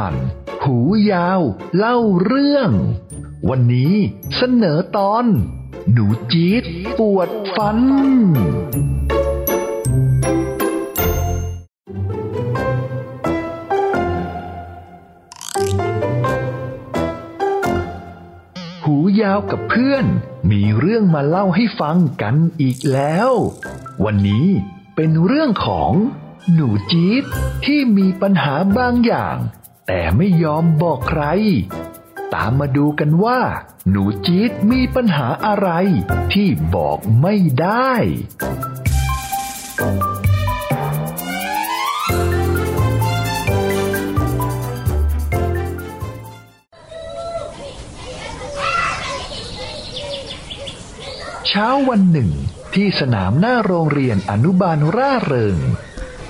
าน หูยาว เล่าเรื่อง วันนี้เสนอตอน หนูจี๊ดปวดฟัน หูยาวกับเพื่อน มีเรื่องมาเล่าให้ฟังกันอีกแล้ว วันนี้เป็นเรื่องของหนูจี๊ดที่มีปัญหาบางอย่าง แต่ไม่ยอมบอกใคร ตามมาดูกันว่า หนูจี๊ดมีปัญหาอะไร ที่บอกไม่ได้ เช้าวันหนึ่ง ที่สนามหน้าโรงเรียนอนุบาลร่าเริง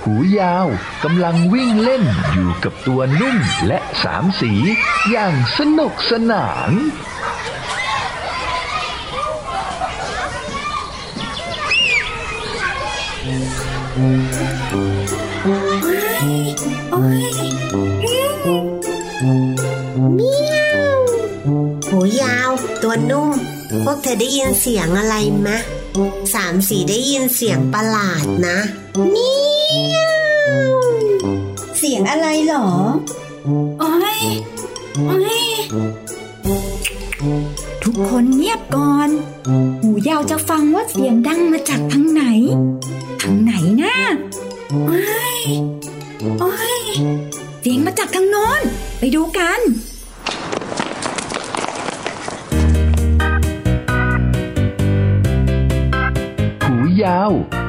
หูยาวกำลังวิ่งเล่นอยู่กับตัวนุ่มและสามสี อย่างสนุกสนานโวกเธอได้ยินเสียงอะไรมะสามสีได้ยินเสียงประหลาดนะเมียวเสียงอะไรหรอโอ้ยโอ้ยทุกคนเงียบก่อน หูยาวจะฟังว่าเสียงดังมาจากทางไหน ทางไหนนะโอ้ยโอ้ยเสียงมาจากทางโน้น ไปดูกัน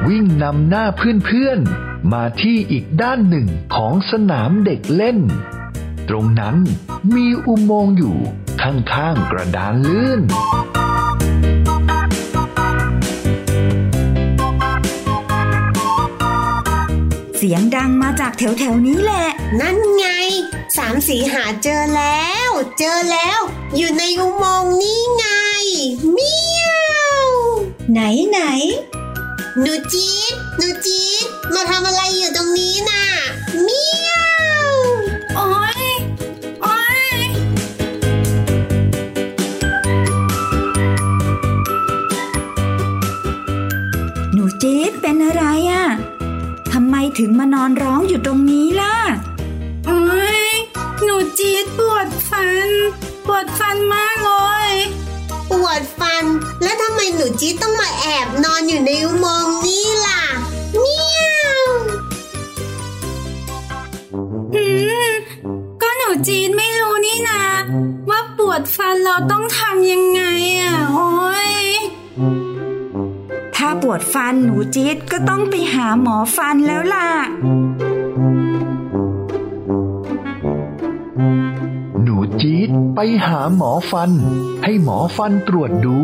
วิ่งนำหน้าเพื่อนๆ มาที่อีกด้านหนึ่งของสนามเด็กเล่น ตรงนั้นมีอุโมงค์อยู่ข้างๆกระดานลื่นเสียงดังมาจากแถวแถวๆนี้แหละ นั่นไง สามสีหาเจอแล้ว เจอแล้ว อยู่ในอุ หนูจี๊ดหนูจี๊ดมาทำอะไรอยู่ตรงนี้น่ะเมียวโอ้ยโอ้ยหนูจี๊ดเป็นอะไรอะ่ะทำไมถึงมานอนร้องอยู่ตรงนี้ล่ะโอ้ยหนูจี๊ดปวดฟัน ปวดฟันมากเลย ปวดฟันแล้ว จีต้องมาแอบนอนอยู่ในอุโมงค์นี้ล่ะเมียวหืมก็หนูจี๊ดไม่รู้นี่นะ ว่าปวดฟันเราต้องทำยังไงอะ โอ้ยถ้าปวดฟันหนูจี๊ดก็ต้องไปหาหมอฟันแล้วล่ะ ไปหาหมอฟัน ให้หมอฟันตรวจดู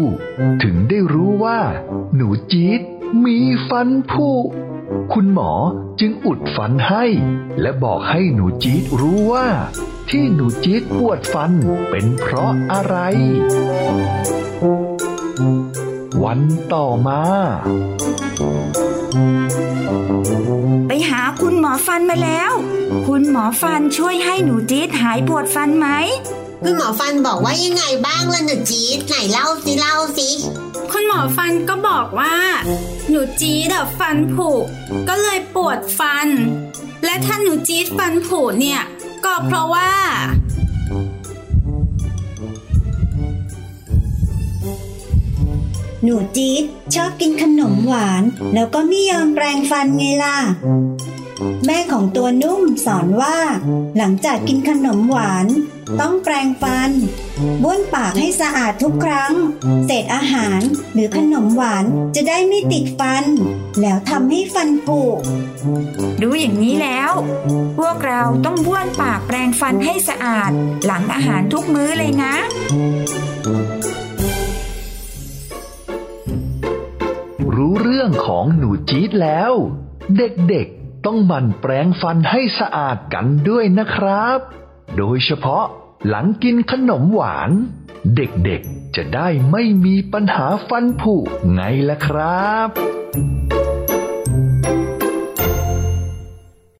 ถึงได้รู้ว่า หนูจี๊ดมีฟันผุคุณหมอจึงอุดฟันให้ และบอกให้หนูจี๊ดรู้ว่า ที่หนูจี๊ดปวดฟันเป็นเพราะอะไร วันต่อมา ไปหาคุณหมอฟันมาแล้ว คุณหมอฟันช่วยให้หนูจี๊ดหายปวดฟันไหม คุณหมอฟันบอกว่ายังไงบ้างล่ะหนูจี๊ดไหนเล่าสิเล่าสิคุณหมอฟันก็บอกว่า หนูจี๊ดอะฟันผุก็เลยปวดฟัน และถ้าหนูจี๊ดฟันผุเนี่ย ก็เพราะว่า หนูจี๊ดชอบกินขนมหวาน แล้วก็ไม่ยอมแปรงฟันไงล่ะ แม่ของตัวนุ่มสอนว่า หลังจากกินขนมหวาน ต้องแปรงฟันบ้วนปากให้สะอาดทุกครั้ง เศษอาหารหรือขนมหวานจะได้ไม่ติดฟัน แล้วทำให้ฟันผุรู้อย่างนี้แล้ว พวกเราต้องบ้วนปากแปรงฟันให้สะอาด หลังอาหารทุกมื้อเลยนะรู้เรื่องของหนูจี๊ดแล้ว เด็กๆ ต้องหมั่นแปรงฟันให้สะอาดกันด้วยนะครับ โดยเฉพาะหลังกินขนมหวาน เด็กๆจะได้ไม่มีปัญหาฟันผุไงล่ะครับ